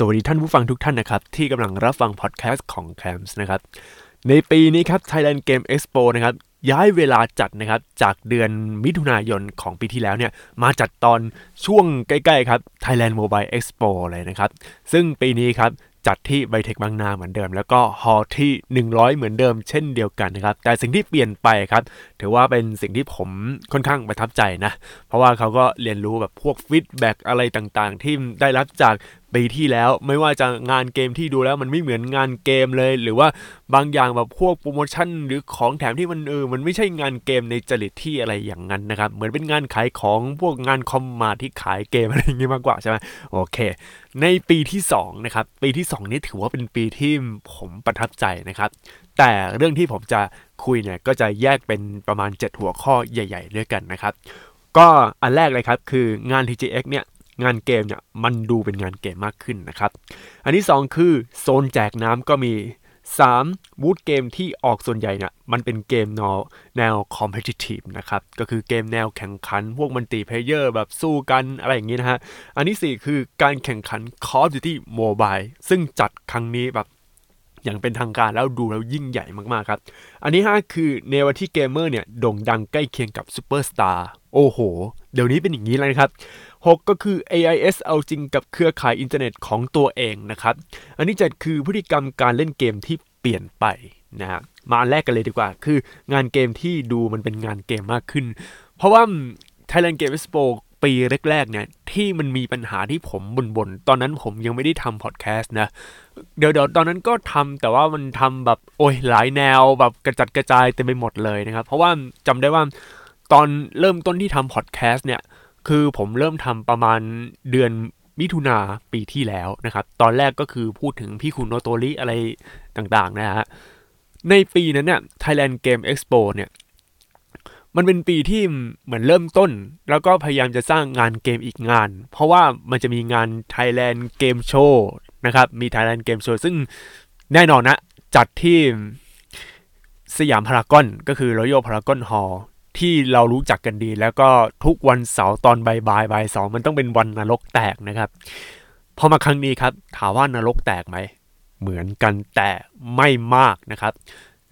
สวัสดีท่านผู้ฟังทุกท่านนะครับ ที่กำลังรับฟังพอดแคสต์ของ c a m s นะครับ ในปีนี้ครับ Thailand Game Expo นะครับ ย้ายเวลาจัดนะครับ จากเดือนมิถุนายนของปีที่แล้วเนี่ย มาจัดตอนช่วงใกล้ ๆ ครับ Thailand Mobile Expo เลยนะครับ ซึ่งปีนี้ครับจัดที่ไบเทคบางนาเหมือนเดิม แล้วก็ฮอลที่ 100 เหมือนเดิมเช่นเดียวกันนะครับ แต่สิ่งที่เปลี่ยนไปครับ ถือว่าเป็นสิ่งที่ผมค่อนข้างประทับใจนะ เพราะว่าเขาก็เรียนรู้แบบพวก feedback อะไรต่างๆ ที่ได้รับจาก ปีที่แล้ว ไม่ว่าจะงานเกมที่ดูแล้วมันไม่เหมือนงานเกมเลย หรือว่าบางอย่างแบบพวกโปรโมชั่น หรือของแถมที่มันเออมันไม่ใช่งานเกมในจริตที่อะไรอย่างนั้นนะครับเหมือนเป็นงานขายของพวกงาน Commart ที่ขายเกมอะไรอย่างงี้มากกว่าใช่ไหมโอเค ในปีที่2นะครับปีที่ 2 นี้ถือว่าเป็นปีที่ผมประทับใจนะครับแต่เรื่องที่ผมจะคุยเนี่ยก็จะแยกเป็นประมาณ 7 หัวข้อใหญ่ ๆ ด้วยกันนะครับก็อันแรกเลยครับคืองาน TGX เนี่ย งานเกมเนี่ยมันดูเป็นงานเกมมากขึ้นนะครับ อันที่ 2 คือโซนแจกน้ำก็มี 3. บูธเกมที่ออกส่วนใหญ่เนี่ยมันเป็นเกมแนวแนว competitive นะครับ ก็คือเกมแนวแข่งขัน พวกมันติเพเยอร์แบบสู้กันอะไรอย่างนี้นะฮะ อันที่ 4 คือการแข่งขัน Call of Duty Mobile ซึ่งจัดครั้งนี้แบบอย่างเป็นทางการแล้วดูแล้วยิ่งใหญ่มากๆครับ อันที่5คือแนวที่เกมเมอร์เนี่ยโด่งดังใกล้เคียงกับซูเปอร์สตาร์โอ้โห เดี๋ยวนี้เป็นอย่างนี้แล้วนะครับ 6 ก็คือ AIS เอาจริงกับเครือข่ายอินเทอร์เน็ตของตัวเองนะครับ อันที่ 7 คือพฤติกรรมการเล่นเกมที่เปลี่ยนไปนะฮะมาอันแรกกันเลยดีกว่า คืองานเกมที่ดูมันเป็นงานเกมมากขึ้น เพราะว่า Thailand Game Expo ปีแรกๆเนี่ยที่มันมีปัญหาที่ผมบ่นๆตอนนั้นผมยังไม่ได้ทำพอดแคสต์นะ เดี๋ยวๆตอนนั้นก็ทำแต่ว่ามันทำแบบโอ้ยหลายแนวแบบกระจัดกระจายเต็มไปหมดเลยนะครับ เพราะว่าจำได้ว่าตอนเริ่มต้นที่ทำพอดแคสต์เนี่ย คือผมเริ่มทำประมาณเดือนมิถุนาปีที่แล้วนะครับ ตอนแรกก็คือพูดถึงพี่คุณโนโตริอะไรต่างๆนะฮะ ในปีนั้นเนี่ย Thailand Game Expo เนี่ย มันเป็นปีที่เหมือนเริ่มต้น แล้วก็พยายามจะสร้างงานเกมอีกงาน เพราะว่ามันจะมีงาน Thailand Game Show นะครับ มี Thailand Game Show ซึ่งแน่นอนนะ จัดที่สยามพารากอนก็คือ Royal Paragon Hall ที่เรารู้จักกันดี แล้วก็ทุกวันเสาร์ตอนบ่ายบ่ายบ่ายสองมันต้องเป็นวันนรกแตกนะครับพอมาครั้งนี้ครับถามว่านรกแตกไหมเหมือนกันแต่ไม่มากนะครับ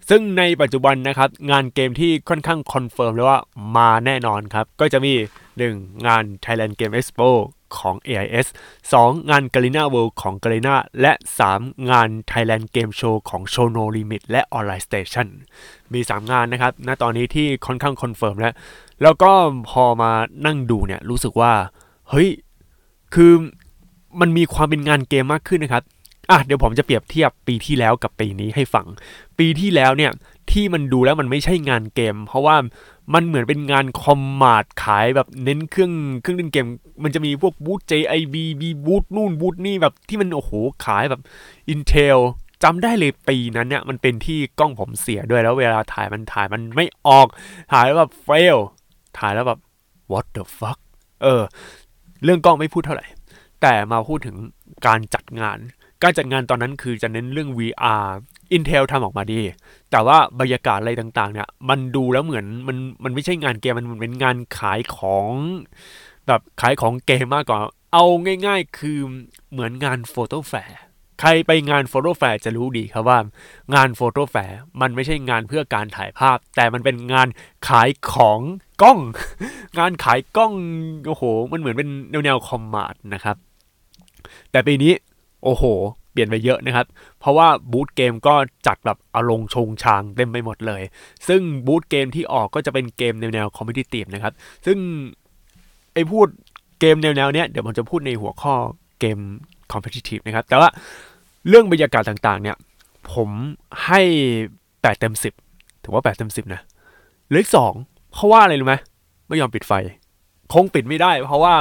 ซึ่งในปัจจุบันนะครับงานเกมที่ค่อนข้าง confirm เลยว่ามาแน่นอนครับ ก็จะมี 1. งาน Thailand Game Expo ของ AIS 2. งาน Garena World ของ Garena และ 3. งาน Thailand Game Show ของ s h o n o Limit และ Online Station มี 3 งานนะครับณตอนนี้ที่ค่อนข้าง confirm แล้ว แล้วก็พอมานั่งดูเนี่ยรู้สึกว่า เฮ้ย คือมันมีความเป็นงานเกมมากขึ้นนะครับ อะเดี๋ยวผมจะเปรียบเทียบปีที่แล้วกับปีนี้ให้ฟัง ปีที่แล้วเนี่ยที่มันดูแล้วมันไม่ใช่งานเกม เพราะว่ามันเหมือนเป็นงานคอมมาดขายแบบเน้นเครื่องเครื่องเล่นเกม มันจะมีพวกบูธ JIB มีบูธนู่นบูธนี่แบบที่มันโอ้โหขายแบบ Intel จำได้เลยปีนั้นเนี่ยมันเป็นที่กล้องผมเสียด้วยแล้วเวลาถ่ายมันถ่ายมันไม่ออก ถ่ายแล้วแบบเฟลถ่ายแล้วแบบ what the fuck เออ เรื่องกล้องไม่พูดเท่าไหร่ แต่มาพูดถึงการจัดงาน การจัดงานตอนนั้นคือจะเน้นเรื่อง VR Intel ทำออกมาดี แต่ว่าบรรยากาศอะไรต่างๆ เนี่ย มันดูแล้วเหมือนมันมันไม่ใช่งานเกม มันเป็นงานขายของแบบขายของเกมมากกว่า เอาง่ายๆ คือเหมือนงาน Photo Fair ใครไปงาน Photo Fair จะรู้ดีครับว่างาน Photo Fair มันไม่ใช่งานเพื่อการถ่ายภาพ แต่มันเป็นงานขายของกล้อง งานขายกล้อง โอ้โห มันเหมือนเป็นแนวแนว Commart นะครับ แต่ปีนี้ โอ้โห เปลี่ยนไปเยอะนะครับ เพราะว่าบูธเกมก็จัดแบบอารมณ์ชงชางเต็มไปหมดเลย ซึ่งบูธเกมที่ออกก็จะเป็นเกมแนวแนว competitive นะครับ ซึ่งไอพูดเกมแนวแนวเนี้ยเดี๋ยวผมจะพูดในหัวข้อเกม competitive นะครับ แต่ว่าเรื่องบรรยากาศต่างๆ เนี่ย ผมให้แปดเต็มสิบถือว่าแปดเต็มสิบนะเลขสองเพราะว่าอะไรรู้ไหมไม่ยอมปิดไฟ คงปิดไม่ได้ เพราะว่า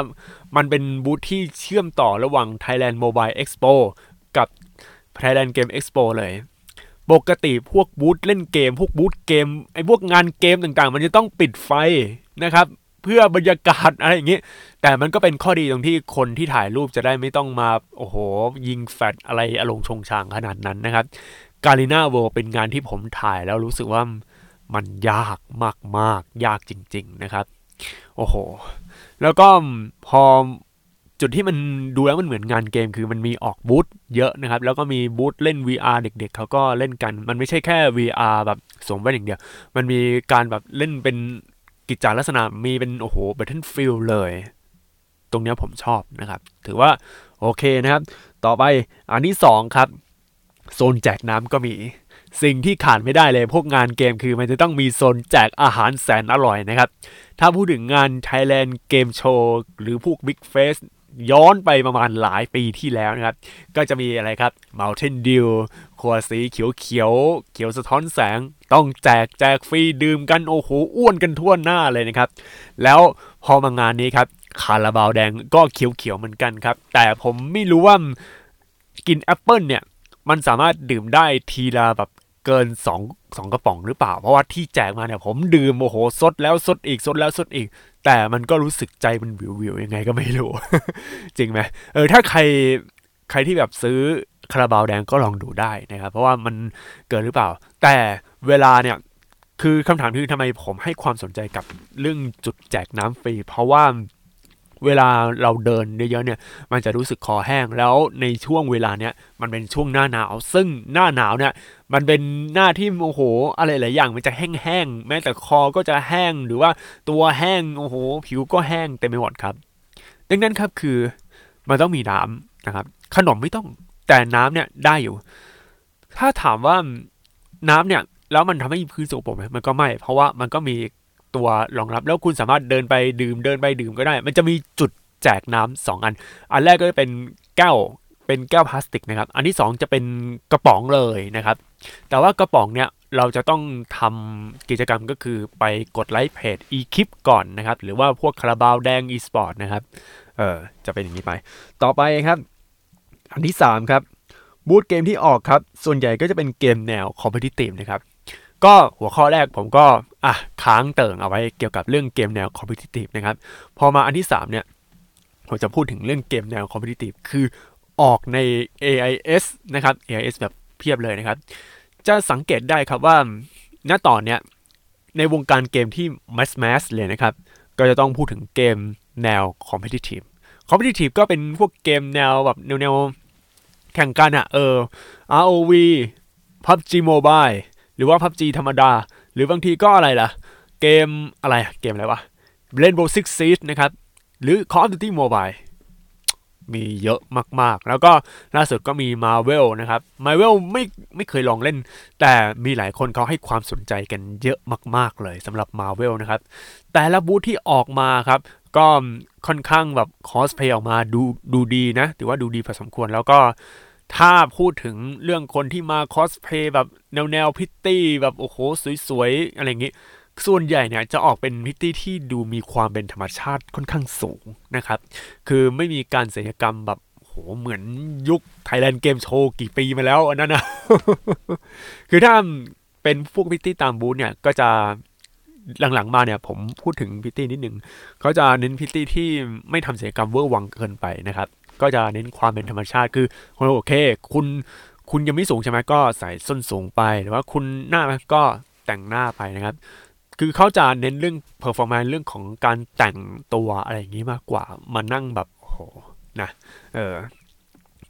มันเป็นบูธที่เชื่อมต่อระหว่าง Thailand Mobile Expo กับ Thailand Game Expo เลยปกติพวกบูธเล่นเกม พวกบูธเกมไอ้พวกงานเกมต่างๆ มันจะต้องปิดไฟนะครับ เพื่อบรรยากาศอะไรอย่างนี้ แต่มันก็เป็นข้อดีตรงที่คนที่ถ่ายรูปจะได้ไม่ต้องมา โอ้โห ยิงแฟลชอะไรอารมณ์ชงชางขนาดนั้นนะครับกาลิน่าเวิลเป็นงานที่ผมถ่ายแล้วรู้สึกว่ามันยากมากๆ ยากจริง ๆ นะครับ โอ้โห แล้วก็พอจุดที่มันดูแล้วมันเหมือนงานเกมคือมันมีออกบูธเยอะนะครับ แล้วก็มีบูธเล่น VR เด็ก ๆเขาก็เล่นกัน มันไม่ใช่แค่ VR แบบสวมแว่นอย่างเดียว มันมีการแบบเล่นเป็นกิจจลักษณะมีเป็นโอ้โห Battlefield เลย ตรงนี้ผมชอบนะครับ ถือว่าโอเคนะครับ ต่อไปอันที่สองครับ โซนแจกน้ำก็มี สิ่งที่ขาดไม่ได้เลย พวกงานเกมคือมันจะต้องมีโซนแจกอาหารแสนอร่อยนะครับ ถ้าพูดถึงงาน Thailand Game Show หรือพวก Big Face ย้อนไปประมาณหลายปีที่แล้วนะครับ ก็จะมีอะไรครับ Mountain Dew ขวดสีเขียวเขียวเขียวสะท้อนแสง ต้องแจกแจกฟรีดื่มกัน โอ้โห อ้วนกันทั่วหน้าเลยนะครับ แล้วพอมางานนี้ครับ คาราบาวแดงก็เขียวๆเหมือนกันครับ แต่ผมไม่รู้ว่า green apple เนี่ย มันสามารถดื่มได้ทีละแบบ เกิน2 2กระป๋องหรือเปล่า เพราะว่าที่แจกมาเนี่ยผมดื่มโอ้โหซดแล้วซดอีกซดแล้วซดอีก แต่มันก็รู้สึกใจมันหวิวหวิวยังไงก็ไม่รู้ จริงไหมเออถ้าใครใครที่แบบซื้อคาราบาวแดงก็ลองดูได้นะครับ เพราะว่ามันเกินหรือเปล่า แต่เวลาเนี่ยคือคำถามคือทำไมผมให้ความสนใจกับเรื่องจุดแจกน้ำฟรี เพราะว่า เวลาเราเดินเยอะๆเนี่ยมันจะรู้สึกคอแห้งแล้วในช่วงเวลาเนี้ยมันเป็นช่วงหน้าหนาว ซึ่งหน้าหนาวเนี่ยมันเป็นหน้าที่โอ้โห อะไรหลายอย่างมันจะแห้งๆแม้แต่คอก็จะแห้งหรือว่าตัวแห้งโอ้โห ผิวก็แห้งเต็มไปหมดครับ ดังนั้นครับคือมันต้องมีน้ำนะครับ ขนมไม่ต้องแต่น้ำเนี่ยได้อยู่ ถ้าถามว่าน้ำเนี่ยแล้วมันทำให้พื้นสกปรกไหมมันก็ไม่ เพราะว่ามันก็มี ตัวรองรับ แล้วคุณสามารถเดินไปดื่มเดินไปดื่มก็ได้ มันจะมีจุดแจกน้ำสองอัน อันแรกก็จะเป็นแก้วเป็นแก้วพลาสติกนะครับ อันที่ 2 จะเป็นกระป๋องเลยนะครับ แต่ว่ากระป๋องเนี่ยเราจะต้องทำกิจกรรมก็คือไปกดไลค์เพจ e k i p ก่อนนะครับ หรือว่าพวกคาราบาวแดง e-sport นะครับ เออจะเป็นอย่างนี้ไป ต่อไปครับ อันที่ 3 ครับบูธเกมที่ออกครับ ส่วนใหญ่ก็จะเป็นเกมแนว competitive นะครับ ก็หัวข้อแรกผมก็อะค้างเติ่งเอาไว้เกี่ยวกับเรื่องเกมแนว competitive นะครับ พอมาอันที่ 3 เนี่ย ผมจะพูดถึงเรื่องเกมแนว competitive คือออกใน AIS นะครับ AIS แบบเพียบเลยนะครับ จะสังเกตได้ครับว่าณตอนเนี้ยในวงการเกมที่แมสแมสเลยนะครับ ก็จะต้องพูดถึงเกมแนว Competitive Competitive ก็เป็นพวกเกมแนวแบบแนวแนวแข่งกันอะเออ ROV PUBG Mobile หรือว่า PUBG ธรรมดา หรือบางทีก็อะไรล่ะ เกมอะไรเกมอะไรวะ Rainbow Six Siege นะครับ หรือ Call of Duty Mobile มีเยอะมากๆ แล้วก็ล่าสุดก็มี Marvel นะครับ Marvel ไม่ไม่เคยลองเล่น แต่มีหลายคนเขาให้ความสนใจกันเยอะมาก ๆ เลยสำหรับ Marvel นะครับ แต่ละบูธที่ออกมาครับ ก็ค่อนข้างแบบคอสเพย์ออกมาดูดูดีนะ ถือว่าดูดีพอสมควรแล้วก็ ถ้าพูดถึงเรื่องคนที่มาคอสเพย์แบบแนวแนวพิตตี้แบบโอ้โหสวยๆ อะไรอย่างงี้ ส่วนใหญ่เนี่ยจะออกเป็นพิตตี้ที่ดูมีความเป็นธรรมชาติค่อนข้างสูงนะครับ คือไม่มีการศิลปกรรมแบบโหเหมือนยุค Thailand Game Show กี่ปีมาแล้วอันนั้นนะคือถ้าเป็นพวกพริตตี้ตามบูธเนี่ยก็จะหลังๆมาเนี่ยผมพูดถึงพริตตี้นิดหนึ่งเขาจะเน้นพริตตี้ที่ไม่ทำศัลยกรรมเวอร์วังเกินไปนะครับ ก็จะเน้นความเป็นธรรมชาติคือโอเค คุณคุณยังไม่สูงใช่ไหมก็ใส่ส้นสูงไปหรือว่าคุณหน้าก็แต่งหน้าไปนะครับ คือเขาจะเน้นเรื่อง performance เรื่องของการแต่งตัวอะไรอย่างนี้มากกว่ามานั่งแบบโอ้โหนะเออ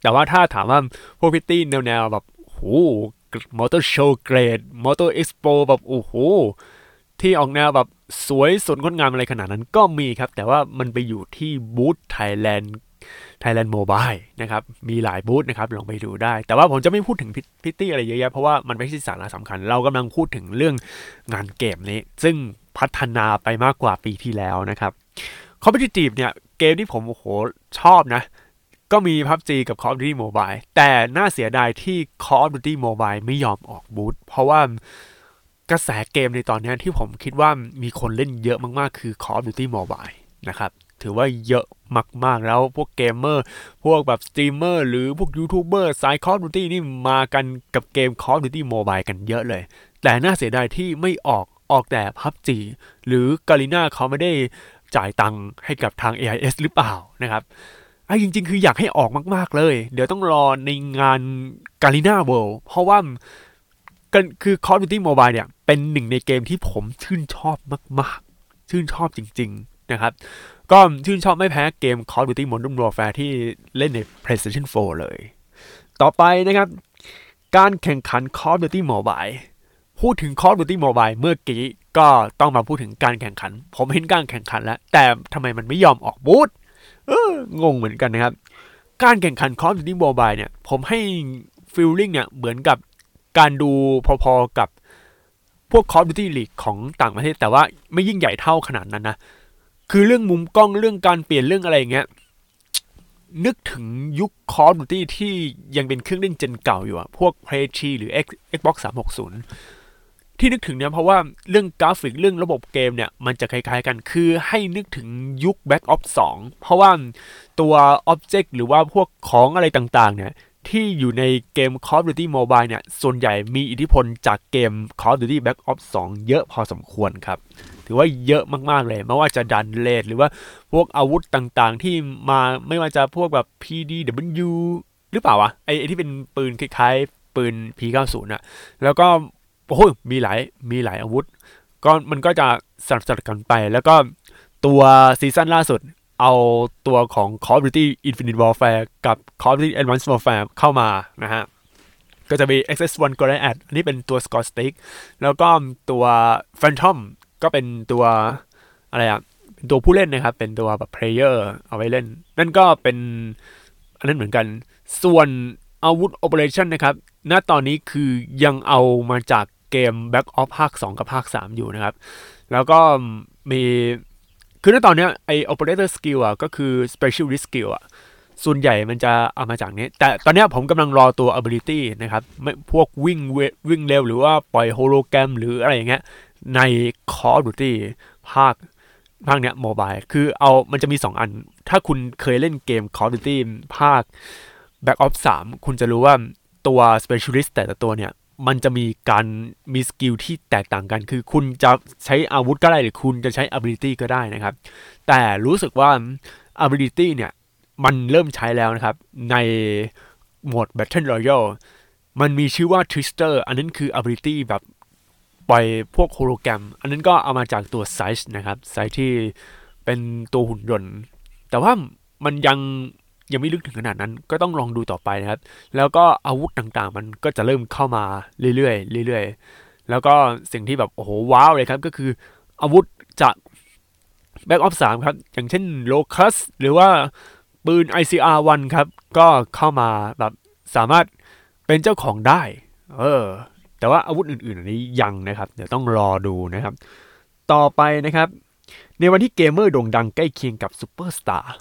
แต่ว่าถ้าถามว่าพวกพริตตี้แนวๆแบบโอ้มอเตอร์โชว์เกรดมอเตอร์เอ็กซ์โปแบบโอ้โหที่ออกแนวแบบสวยสดงดงามอะไรขนาดนั้นก็มีครับ แต่ว่ามันไปอยู่ที่บูธ Thailand Thailand Mobile นะครับ มีหลายบูธนะครับ ลองไปดูได้ แต่ว่าผมจะไม่พูดถึงพริตตี้อะไรเยอะแยะ เพราะว่ามันไม่ใช่สาระสำคัญ เรากำลังพูดถึงเรื่องงานเกมนี้ ซึ่งพัฒนาไปมากกว่าปีที่แล้วนะครับ Competitive เนี่ย เกมที่ผมโอ้โหชอบนะ ก็มี PUBG กับ Call of Duty Mobile แต่น่าเสียดายที่ Call of Duty Mobile ไม่ยอมออกบูธเพราะว่ากระแสเกมในตอนนี้ที่ผมคิดว่ามีคนเล่นเยอะมากๆ คือ Call of Duty Mobile นะครับ ถือว่าเยอะ มากๆ แล้วพวกเกมเมอร์ พวกแบบสตรีมเมอร์หรือพวกยูทูบเบอร์สาย Call of Duty นี่มากันกับเกม Call of Duty Mobile กันเยอะเลย แต่น่าเสียดายที่ไม่ออกออกแต่ PUBG หรือ Garena เขาไม่ได้จ่ายตังค์ให้กับทาง AIS หรือเปล่านะครับไอ้จริง ๆ คืออยากให้ออกมากๆเลย เดี๋ยวต้องรอในงาน Garena World เพราะว่าคือ Call of Duty Mobile เนี่ย เป็นหนึ่งในเกมที่ผมชื่นชอบมาก ๆ ชื่นชอบจริง ๆ นะครับ ก็ชื่นชอบไม่แพ้เกม Call of Duty Modern Warfare ที่เล่นใน PlayStation 4 เลย ต่อไปนะครับ การแข่งขัน Call of Duty Mobile พูดถึง Call of Duty Mobile เมื่อกี้ก็ต้องมาพูดถึงการแข่งขัน ผมเห็นการแข่งขันแล้ว แต่ทำไมมันไม่ยอมออกบูธเอองงเหมือนกันนะครับ การแข่งขัน Call of Duty Mobile เนี่ย ผมให้ฟีลลิ่งเนี่ยเหมือนกับการดูพอๆกับพวก Call of Duty League ของต่างประเทศ แต่ว่าไม่ยิ่งใหญ่เท่าขนาดนั้นนะ คือเรื่องมุมกล้องเรื่องการเปลี่ยนเรื่องอะไรอย่างเงี้ยนึกถึงยุค Call of Duty ที่ยังเป็นเครื่องเล่นเจนเก่าอยู่อะพวก PlayStation หรือ Xbox 360 ที่นึกถึงเนี่ยเพราะว่าเรื่องกราฟิกเรื่องระบบเกมเนี่ย มันจะคล้ายๆกันคือให้นึกถึงยุค Back Ops 2 เพราะว่าตัว Object หรือว่าพวกของอะไรต่างๆ เนี่ย ที่อยู่ในเกม Call of Duty Mobile เนี่ย ส่วนใหญ่มีอิทธิพลจากเกม Call of Duty Black Ops 2 เยอะพอสมควรครับ ถือว่าเยอะมากๆเลยไม่ว่าจะดันเลดหรือว่าพวกอาวุธต่างๆ ที่มาไม่ว่าจะพวกแบบ PDW หรือเปล่าวะไอ้ที่เป็นปืนคล้ายๆ ปืน P90 อะแล้วก็โอ้โหมีหลายมีหลายอาวุธ ก็มันก็จะสลับสลับกันไป แล้วก็ตัวซีซั่นล่าสุดเอาตัวของ Call of Duty Infinite Warfare กับ Call of Duty Advanced Warfare เข้ามานะฮะ ก็จะมี XS1 g o l i a t อันนี้เป็นตัว Scott Stick แล้วก็ตัว Phantom ก็เป็นตัวอะไรอะเป็นตัวผู้เล่นนะครับ เป็นตัวแบบ player เอาไว้เล่น นั่นก็เป็นอันนั้นเหมือนกัน ส่วนอาวุธ Operation นนะครับ ณ ตอนนี้คือยังเอามาจากเกม Back Ops ภาค 2 กับภาค 3 อยู่นะครับ แล้วก็มีคือณตอนนี้ไอ operator skill อะก็คือ specialist skill อะส่วนใหญ่มันจะเอามาจากนี้ แต่ตอนนี้ผมกำลังรอตัว ability นะครับ พวกวิ่งเววิ่งเร็วหรือว่าปล่อยโฮโลแกรมหรืออะไรอย่างเงี้ย ใน Call of Duty ภาคภาคเนี้ย Mobile คือเอามันจะมี 2 อัน ถ้าคุณเคยเล่นเกม Call of Duty ภาค Black Ops 3 คุณจะรู้ว่าตัว Specialist แต่ละตัวเนี่ย มันจะมีการมีสกิลที่แตกต่างกัน คือคุณจะใช้อาวุธก็ได้ หรือคุณจะใช้ ability ก็ได้นะครับ แต่รู้สึกว่า ability เนี่ย มันเริ่มใช้แล้วนะครับ ในโหมด Battle Royale มันมีชื่อว่า Twister อันนั้นคือ ability แบบ ปล่อยพวกโฮโลแกรม อันนั้นก็เอามาจากตัว Size นะครับ Size ที่เป็นตัวหุ่นยนต์ แต่ว่ามันยังยังไม่ลึกถึงขนาดนั้น ก็ต้องลองดูต่อไปนะครับ แล้วก็อาวุธต่างๆ มันก็จะเริ่มเข้ามาเรื่อยๆเรื่อยๆ แล้วก็สิ่งที่แบบโอ้โหว้าวเลยครับ ก็คืออาวุธจาก Black Ops 3ครับ อย่างเช่น Locus หรือว่าปืน ICR-1 ครับ ก็เข้ามาแบบสามารถเป็นเจ้าของได้ เออ แต่ว่าอาวุธอื่นๆอันนี้ยังนะครับ เดี๋ยวต้องรอดูนะครับ ต่อไปนะครับ ในวันที่เกมเมอร์โด่งดังใกล้เคียงกับซูเปอร์สตาร์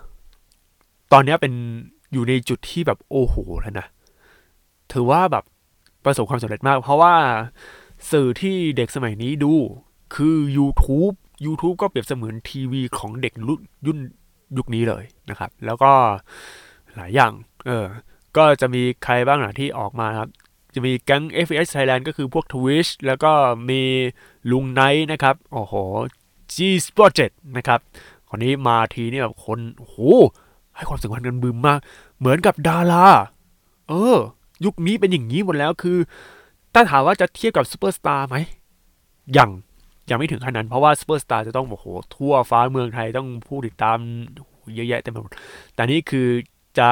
ตอนนี้เป็นอยู่ในจุดที่แบบโอ้โหแล้วนะ ถือว่าแบบประสบความสำเร็จมาก เพราะว่าสื่อที่เด็กสมัยนี้ดูคือ YouTube YouTube ก็เปรียบเสมือนทีวีของเด็กรุ่นยุ่นยุคนี้เลยนะครับ แล้วก็หลายอย่าง เออ ก็จะมีใครบ้างล่ะที่ออกมาครับ จะมีแก๊ง FPS Thailand ก็คือพวก Twitch แล้วก็มีลุงไนท์นะครับ โอ้โห G Project นะครับคนนี้มาทีนี่แบบคนโอ้โหให้ความสำคัญกันบึมมาก เหมือนกับดารา เออ ยุคนี้เป็นอย่างนี้หมดแล้วคือ ถ้าถามว่าจะเทียบกับซูเปอร์สตาร์ไหมยังยังไม่ถึงขนาดนั้นเพราะว่าซูเปอร์สตาร์จะต้องโอ้โหทั่วฟ้าเมืองไทยต้องผู้ติดตามเยอะแยะเต็มไปหมดแต่นี่คือจะ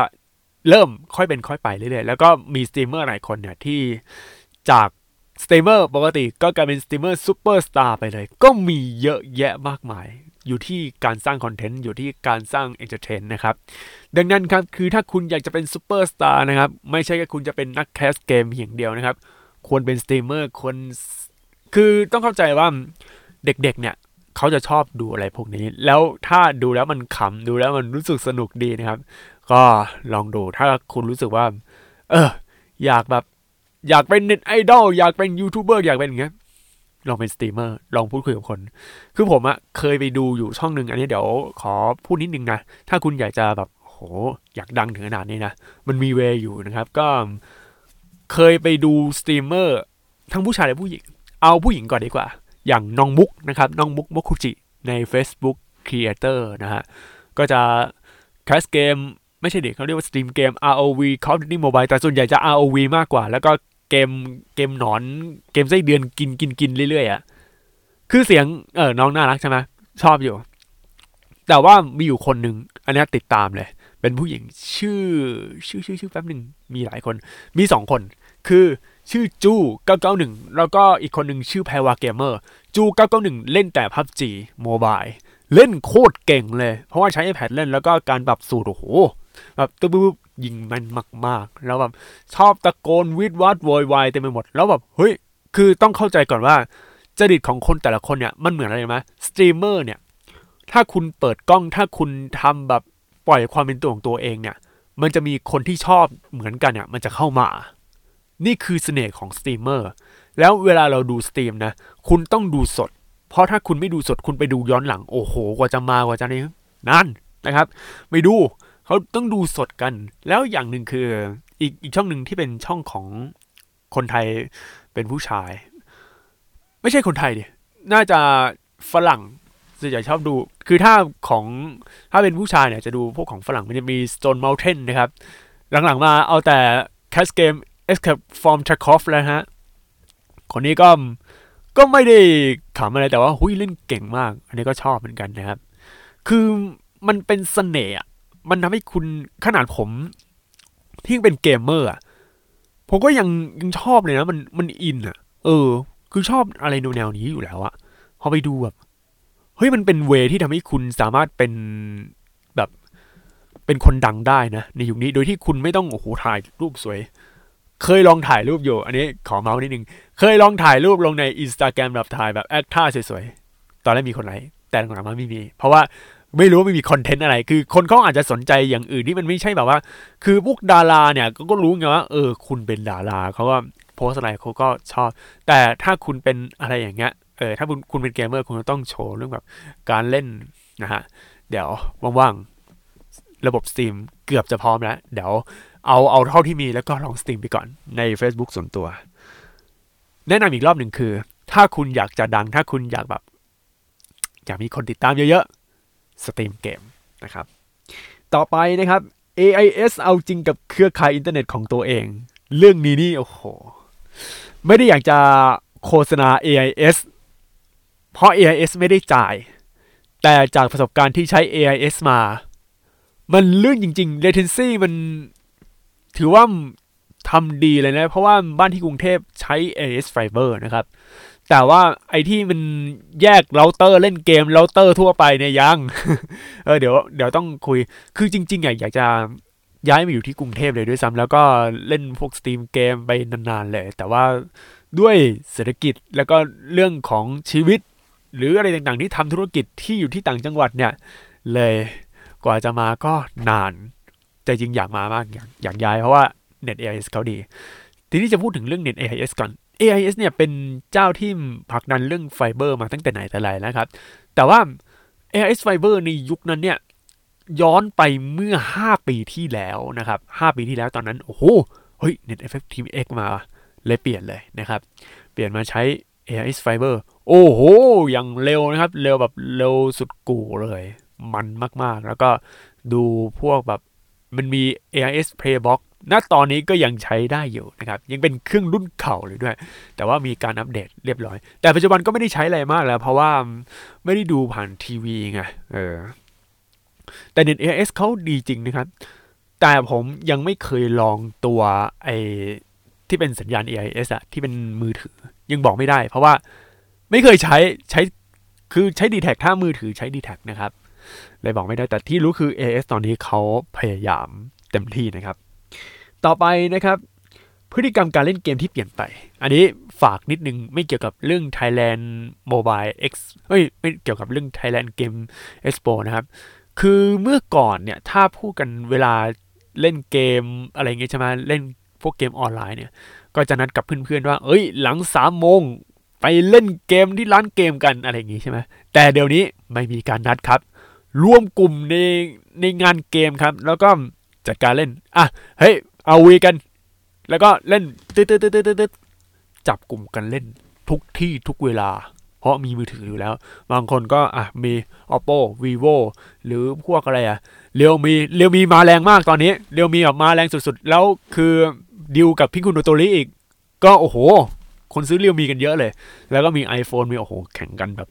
เริ่มค่อยเป็นค่อยไปเรื่อยๆ แล้วก็มีสตรีมเมอร์หลายคนเนี่ยที่จากสตรีมเมอร์ปกติก็กลายเป็นสตรีมเมอร์ซูเปอร์สตาร์ไปเลย ก็มีเยอะแยะมากมาย อยู่ที่การสร้างคอนเทนต์ อยู่ที่การสร้าง entertain นะครับ ดังนั้นครับ คือถ้าคุณอยากจะเป็นซูเปอร์สตาร์นะครับ ไม่ใช่แค่คุณจะเป็นนักแคสเกมอย่างเดียวนะครับ ควรเป็นสตรีมเมอร์ควรคือต้องเข้าใจว่าเด็กๆเนี่ยเขาจะชอบดูอะไรพวกนี้ แล้วถ้าดูแล้วมันขำดูแล้วมันรู้สึกสนุกดีนะครับ ก็ลองดูถ้าคุณรู้สึกว่า เออ อยากแบบ อยากเป็นเน็ตไอดอลอยากเป็นยูทูบเบอร์อยากเป็นอย่างเงี้ยลองเป็นสตรีมเมอร์ลองพูดคุยกับคน คือผมอะเคยไปดูอยู่ช่องหนึ่งอันนี้เดี๋ยวขอพูดนิดนึงนะ ถ้าคุณอยากจะแบบโหอยากดังถึงขนาดนี้นะ มันมี way อยู่นะครับ ก็เคยไปดูสตรีมเมอร์ทั้งผู้ชายและผู้หญิง เอาผู้หญิงก่อนดีกว่า อย่างน้องมุกนะครับ น้องมุกมคุจิใน Facebook Creator นะฮะ ก็จะแคสเกม ไม่ใช่เด็กเขาเรียกว่าสตรีมเกม ROV Call of Duty Mobile แต่ส่วนใหญ่จะ ROV มากกว่า แล้วก็เกมเกมหนอนเกมไส้เดือนกินกินกินเรื่อยๆอะคือเสียงเออน้องน่ารักใช่ไหมชอบอยู่ แต่ว่ามีอยู่คนหนึ่งอันนี้ติดตามเลย เป็นผู้หญิงชื่อชื่อชื่อชื่อแป๊บหนึ่งมีหลายคน มีสองคน คือชื่อจู991แล้วก็อีกคนหนึ่งชื่อแพรวาเกมเมอร์จู991เล่นแต่พับจีโมบายเล่นโคตรเก่งเลย เพราะว่าใช้ iPad เล่นแล้วก็การปรับสูตรโอ้โห แบบตึ๊บยิงมันมาก ๆ แล้วแบบชอบตะโกนวี้ดว้ายโวยวายเต็มไปหมด แล้วแบบเฮ้ยคือต้องเข้าใจก่อนว่าจริตของคนแต่ละคนเนี่ยมันเหมือนอะไรไหมสตรีมเมอร์เนี่ยถ้าคุณเปิดกล้องถ้าคุณทำแบบปล่อยความเป็นตัวของตัวเองเนี่ย มันจะมีคนที่ชอบเหมือนกันเนี่ยมันจะเข้ามา นี่คือเสน่ห์ของสตรีมเมอร์แล้วเวลาเราดูสตรีมนะคุณต้องดูสด เพราะถ้าคุณไม่ดูสดคุณไปดูย้อนหลังโอ้โห กว่าจะมากว่าจะนี่นั่นนะครับ ไม่ดู เขาต้องดูสดกัน แล้วอย่างหนึ่งคืออีกอีกช่องหนึ่งที่เป็นช่องของคนไทยเป็นผู้ชาย ไม่ใช่คนไทยดิน่าจะฝรั่งส่วนใหญ่ชอบดู คือถ้าของถ้าเป็นผู้ชายเนี่ยจะดูพวกของฝรั่งมันจะมี Stone Mountain นะครับ หลังๆมาเอาแต่ Cast Game Escape from Tarkov แล้วฮะ คนนี้ก็ก็ไม่ได้ขำอะไรแต่ว่า หุยเล่นเก่งมาก อันนี้ก็ชอบเหมือนกันนะครับ คือมันเป็นเสน่ห์ มันทำให้คุณขนาดผม ที่เป็นเกมเมอร์อะผมก็ยังยังชอบเลยนะ มันมันอินอะ เออ คือชอบอะไรแนวนี้อยู่แล้วอะพอไปดูแบบเฮ้ยมันเป็นเวทีที่ทำให้คุณสามารถเป็นแบบเป็นคนดังได้นะ ในยุคนี้โดยที่คุณไม่ต้องโอ้โหถ่ายรูปสวย เคยลองถ่ายรูปอยู่ อันนี้ขอเมาส์นิดนึง เคยลองถ่ายรูปลงในอินสตาแกรมแบบถ่ายแบบแอคท่าสวยๆตอนแรกมีคนไลค์แต่หลังๆมาไม่มี เพราะว่า ไม่รู้ว่าไม่มี content อะไร คือคนเขาอาจจะสนใจอย่างอื่นที่มันไม่ใช่แบบว่า คือพวกดาราเนี่ยก็รู้ไงว่าเออ คุณเป็นดาราเขาก็โพสอะไรเขาก็ชอบ แต่ถ้าคุณเป็นอะไรอย่างเงี้ย เออ ถ้าคุณคุณเป็นเกมเมอร์คุณต้องโชว์เรื่องแบบการเล่นนะฮะ เดี๋ยวว่างๆ ระบบ stream เกือบจะพร้อมแล้ว เดี๋ยวเอาเอาเท่าที่มีแล้วก็ลอง stream ไปก่อนใน Facebook ส่วนตัว แนะนำอีกรอบหนึ่งคือ ถ้าคุณอยากจะดัง ถ้าคุณอยากแบบ อยากมีคนติดตามเยอะๆ stream เกมนะครับ ต่อไปนะครับ AIS เอาจริงกับเครือข่ายอินเทอร์เน็ตของตัวเอง เรื่องนี้นี่ โอ้โห ไม่ได้อยากจะโฆษณา AIS เพราะ AIS ไม่ได้จ่าย แต่จากประสบการณ์ที่ใช้ AIS มา มันลื่นจริง ๆ latency มันถือว่าทำดีเลยนะ เพราะว่าบ้านที่กรุงเทพใช้ AIS Fiber นะครับ แต่ว่าไอที่มันแยกเราเตอร์เล่นเกมเราเตอร์ทั่วไปเนี่ยยัง เออเดี๋ยวเดี๋ยวต้องคุย คือจริงๆอะอยากจะย้ายมาอยู่ที่กรุงเทพเลยด้วยซ้ำแล้วก็เล่นพวก stream เกมไปนานๆเลย แต่ว่าด้วยเศรษฐกิจแล้วก็เรื่องของชีวิต หรืออะไรต่างๆที่ทำธุรกิจที่อยู่ที่ต่างจังหวัดเนี่ย เลยกว่าจะมาก็นาน แต่จริงอยากมามากอยากอยากย้ายเพราะว่า Net AIS เขาดี ทีนี้จะพูดถึงเรื่อง Net AIS ก่อน AIS เนี่ยเป็นเจ้าที่ผลักดันเรื่องไฟเบอร์มาตั้งแต่ไหนแต่ไรนะครับ แต่ว่า AIS Fiber ในยุคนั้นเนี่ยย้อนไปเมื่อ 5 ปีที่แล้วนะครับ 5 ปีที่แล้วตอนนั้น โอ้โห เฮ้ย Net Effective X มาเลยเปลี่ยนเลยนะครับ เปลี่ยนมาใช้ AIS Fiber โอ้โห อย่างเร็วนะครับ เร็วแบบเร็วสุดกู่เลย มันมากๆ แล้วก็ดูพวกแบบมันมี AIS Playbox ณตอนนี้ก็ยังใช้ได้อยู่นะครับ ยังเป็นเครื่องรุ่นเก่าเลยด้วย แต่ว่ามีการอัปเดตเรียบร้อย แต่ปัจจุบันก็ไม่ได้ใช้อะไรมากแล้ว เพราะว่าไม่ได้ดูผ่านทีวีไงเออแต่ Net AIS เขาดีจริงนะครับ แต่ผมยังไม่เคยลองตัวไอที่เป็นสัญญาณ AIS อะที่เป็นมือถือ ยังบอกไม่ได้ เพราะว่าไม่เคยใช้ใช้คือใช้ d t แทถ้ามือถือใช้ d t แทนะครับเลยบอกไม่ได้แต่ที่รู้คือ AS ตอนนี้เขาพยายามเต็มที่นะครับ ต่อไปนะครับ พฤติกรรมการเล่นเกมที่เปลี่ยนไป อันนี้ฝากนิดนึงไม่เกี่ยวกับเรื่อง Thailand Mobile X เอ้ยไม่เกี่ยวกับเรื่อง Thailand Game Expo นะครับ คือเมื่อก่อนเนี่ยถ้าพูดกันเวลาเล่นเกมอะไรเงี้ยใช่ไหมเล่นพวกเกมออนไลน์เนี่ย ก็จะนัดกับเพื่อนๆว่า เอ้ย หลังสามโมงไปเล่นเกมที่ร้านเกมกันอะไรอย่างงี้ใช่ไหมแต่เดี๋ยวนี้ไม่มีการนัดครับ ร่วมกลุ่มในในงานเกมครับ แล้วก็จัดการเล่น อะ เฮ้ย เอาวีกัน แล้วก็เล่นตึ๊ดตึ๊ดตึ๊ดตึ๊ดจับกลุ่มกันเล่นทุกที่ทุกเวลา เพราะมีมือถืออยู่แล้ว บางคนก็อะมี oppo vivo หรือพวกอะไรอะเรียวมีเรียวมีมาแรงมากตอนนี้เรียวมีแบบมาแรงสุดๆ แล้วคือดิวกับพิงคุณโนโตริอีก ก็โอ้โห คนซื้อเรียวมีกันเยอะเลย แล้วก็มี iPhone มีโอ้โห แข่งกันแบบ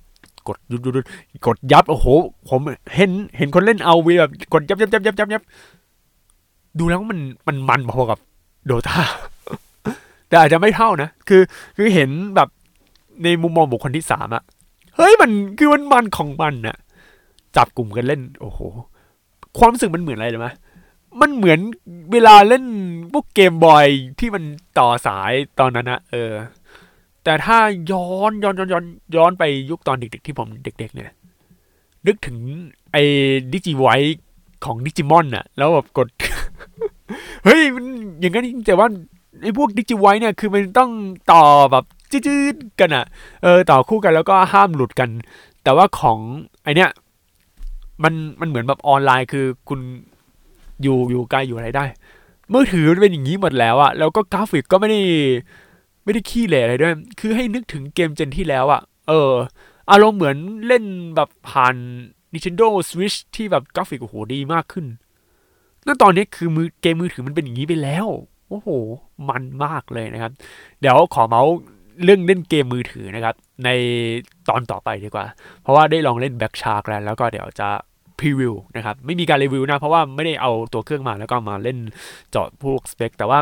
กดยุดยุดกดยับโอ้โห ผมเห็นเห็นคนเล่นเอาวีแบบกดยับยับยับยับยับยับ ดูแล้วมันมันมันพอกับโดตาแต่อาจจะไม่เท่านะ คือคือเห็นแบบในมุมมองบุคคลที่สามอะเฮ้ยมันคือมันมันของมันน่ะจับกลุ่มกันเล่น โอ้โห ความรู้สึกมันเหมือนอะไรเลยไหมมันเหมือนเวลาเล่นพวกเกมบอยที่มันต่อสายตอนนั้นนะเออ แต่ถ้าย้อนย้อนย้อนย้อนย้อนไปยุคตอนเด็กๆที่ผมเด็ก ๆ เนี่ย นึกถึงไอ้ Digivice ของดิจิมอนน่ะแล้วแบบกด เฮ้ยมันอย่างนั้นจริงแต่ว่าไอ้พวก Digivice เนี่ยคือมันต้องต่อแบบจืดๆกันอะเออต่อคู่กันแล้วก็ห้ามหลุดกัน แต่ว่าของไอเนี้ยมันมันเหมือนแบบออนไลน์คือคุณอยู่อยู่ไกลอยู่อะไรได้มือถือมันเป็นอย่างนี้หมดแล้วอะแล้วก็กราฟิกก็ไม่ได้ไม่ได้ขี้เหร่อะไรด้วย คือให้นึกถึงเกม gen ที่แล้วอะเออ อารมณ์เหมือนเล่นแบบผ่าน Nintendo Switch ที่แบบกราฟิกโอ้โหดีมากขึ้น นั่นตอนนี้คือมือเกมมือถือมันเป็นอย่างนี้ไปแล้ว โอ้โห มันมากเลยนะครับ เดี๋ยวขอเมาส์เรื่องเล่นเกมมือถือนะครับ ในตอนต่อไปดีกว่า เพราะว่าได้ลองเล่น Black Shark แล้วแล้วก็เดี๋ยวจะ preview นะครับ ไม่มีการรีวิวนะ เพราะว่าไม่ได้เอาตัวเครื่องมาแล้วก็มาเล่นเจาะพวกสเปค แต่ว่า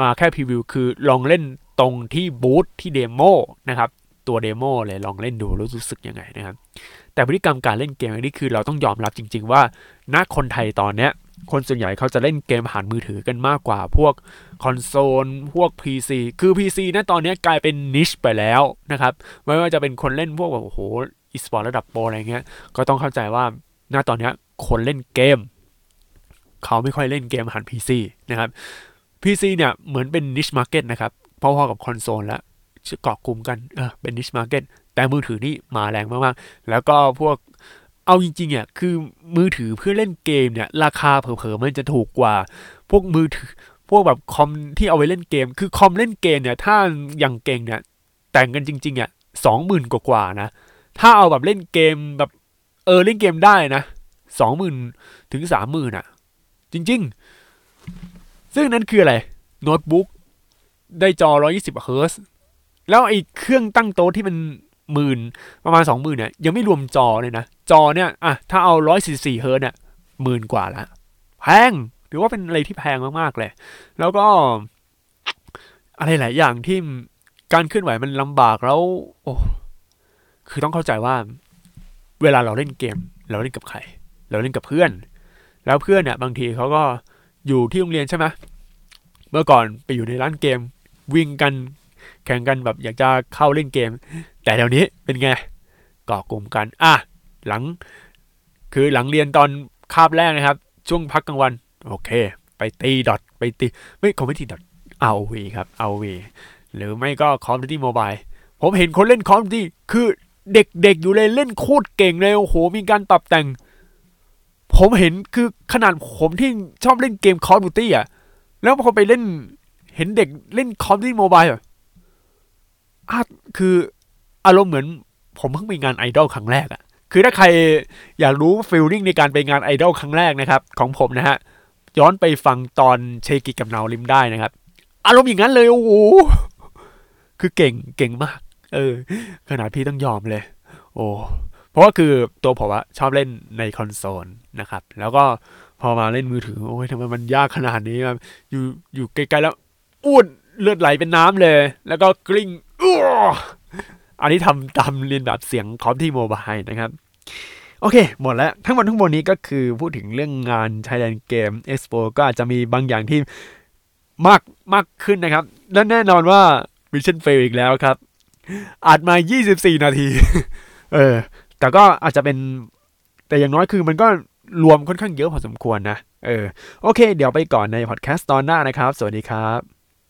มาแค่ preview คือลองเล่นตรงที่บูธที่ demo นะครับตัว demo เลยลองเล่นดูรู้สึกยังไงนะครับ แต่พฤติกรรมการเล่นเกมนี้คือเราต้องยอมรับจริง ๆ ว่าณคนไทยตอนเนี้ย คนส่วนใหญ่เขาจะเล่นเกมผ่านมือถือกันมากกว่า พวกคอนโซล พวก PC คือ PC นะตอนนี้กลายเป็น niche ไปแล้วนะครับ ไม่ว่าจะเป็นคนเล่นพวกแบบโอ้โหอีสปอร์ตระดับโปรอะไรเงี้ย ก็ต้องเข้าใจว่าณตอนนี้คนเล่นเกม เขาไม่ค่อยเล่นเกมผ่าน PC นะครับ PC เนี่ยเหมือนเป็น niche market นะครับพอๆกับคอนโซลแล้วเกาะกลุ่มกันเออเป็น niche market แต่มือถือนี่มาแรงมากๆ แล้วก็พวก เอาจริงๆอะคือมือถือเพื่อเล่นเกมเนี่ย ราคาเผลอๆมันจะถูกกว่า พวกมือถือ พวกแบบคอมที่เอาไว้เล่นเกม คือคอมเล่นเกมเนี่ย ถ้าอย่างเก่งเนี่ย แต่งกันจริงๆอะสองหมื่นกว่าๆนะ ถ้าเอาแบบเล่นเกมแบบเออเล่นเกมได้นะสองหมื่นถึงสามหมื่นอะ จริง ๆ ซึ่งนั้นคืออะไรโน้ตบุ๊กได้จอ 120 เฮิร์ตซ์แล้วไอ้เครื่องตั้งโต๊ะที่มัน หมื่นประมาณสองหมื่นเนี่ยยังไม่รวมจอเลยนะ จอเนี่ยอะถ้าเอาร้อยสี่สี่เฮิร์ตเนี่ยหมื่นกว่าละแพงถือว่าเป็นอะไรที่แพงมากๆเลย แล้วก็ อะไรหลายอย่างที่การเคลื่อนไหวมันลำบากแล้ว โอ้คือต้องเข้าใจว่า เวลาเราเล่นเกม เราเล่นกับใคร เราเล่นกับเพื่อน แล้วเพื่อนเนี่ย บางทีเขาก็อยู่ที่โรงเรียนใช่ไหมเมื่อก่อนไปอยู่ในร้านเกม วิ่งกัน แข่งกันแบบอยากจะเข้าเล่นเกม แต่เดี๋ยวนี้เป็นไงก่อกลุ่มกัน อะ หลัง คือหลังเรียนตอนคาบแรกนะครับ ช่วงพักกลางวัน โอเค ไปตีดอทไปตี ไม่คอมไม่ตีดอทเอาวีครับเอาวีหรือไม่ก็คอมดิวตี้โมบายผมเห็นคนเล่นคอมดิตี้คือเด็กๆอยู่เลยเล่นโคตรเก่งเลยโอ้โหมีการปรับแต่ง ผมเห็นคือขนาดผมที่ชอบเล่นเกมคอมดิตี้อะแล้วพอไปเล่นเห็นเด็กเล่นคอมดิวตี้โมบายอะ คืออารมณ์เหมือน ผมเพิ่งไปงานไอดอลครั้งแรกอะคือถ้าใครอยากรู้ feeling ในการไปงานไอดอลครั้งแรกนะครับ ของผมนะฮะ ย้อนไปฟังตอนเชกิกับเนาลิมได้นะครับ อารมณ์อย่างนั้นเลยโอ้โหคือเก่งเก่งมาก เออ ขนาดพี่ต้องยอมเลย โอ้เพราะว่าคือตัวผมอะชอบเล่นในคอนโซลนะครับ แล้วก็พอมาเล่นมือถือ โอ้ยทำไมมันยากขนาดนี้ครับอยู่อยู่ไกลๆแล้วอ้วน เลือดไหลเป็นน้ำเลย แล้วก็กลิ้งอันนี้ทำตามเรียนแบบเสียงคอมที่โมบายนะครับ โอเค หมดแล้ว ทั้งหมดทั้งมวลนี้ก็คือพูดถึงเรื่องงาน Thailand Game Expo ก็อาจจะมีบางอย่างที่มากมากขึ้นนะครับ และแน่นอนว่า Mission Fail อีกแล้วครับอัดมา 24 นาที เออ แต่ก็อาจจะเป็น แต่อย่างน้อยคือมันก็รวมค่อนข้างเยอะพอสมควรนะ เออ โอเค เดี๋ยวไปก่อนในพอดแคสต์ตอนหน้านะครับ สวัสดีครับ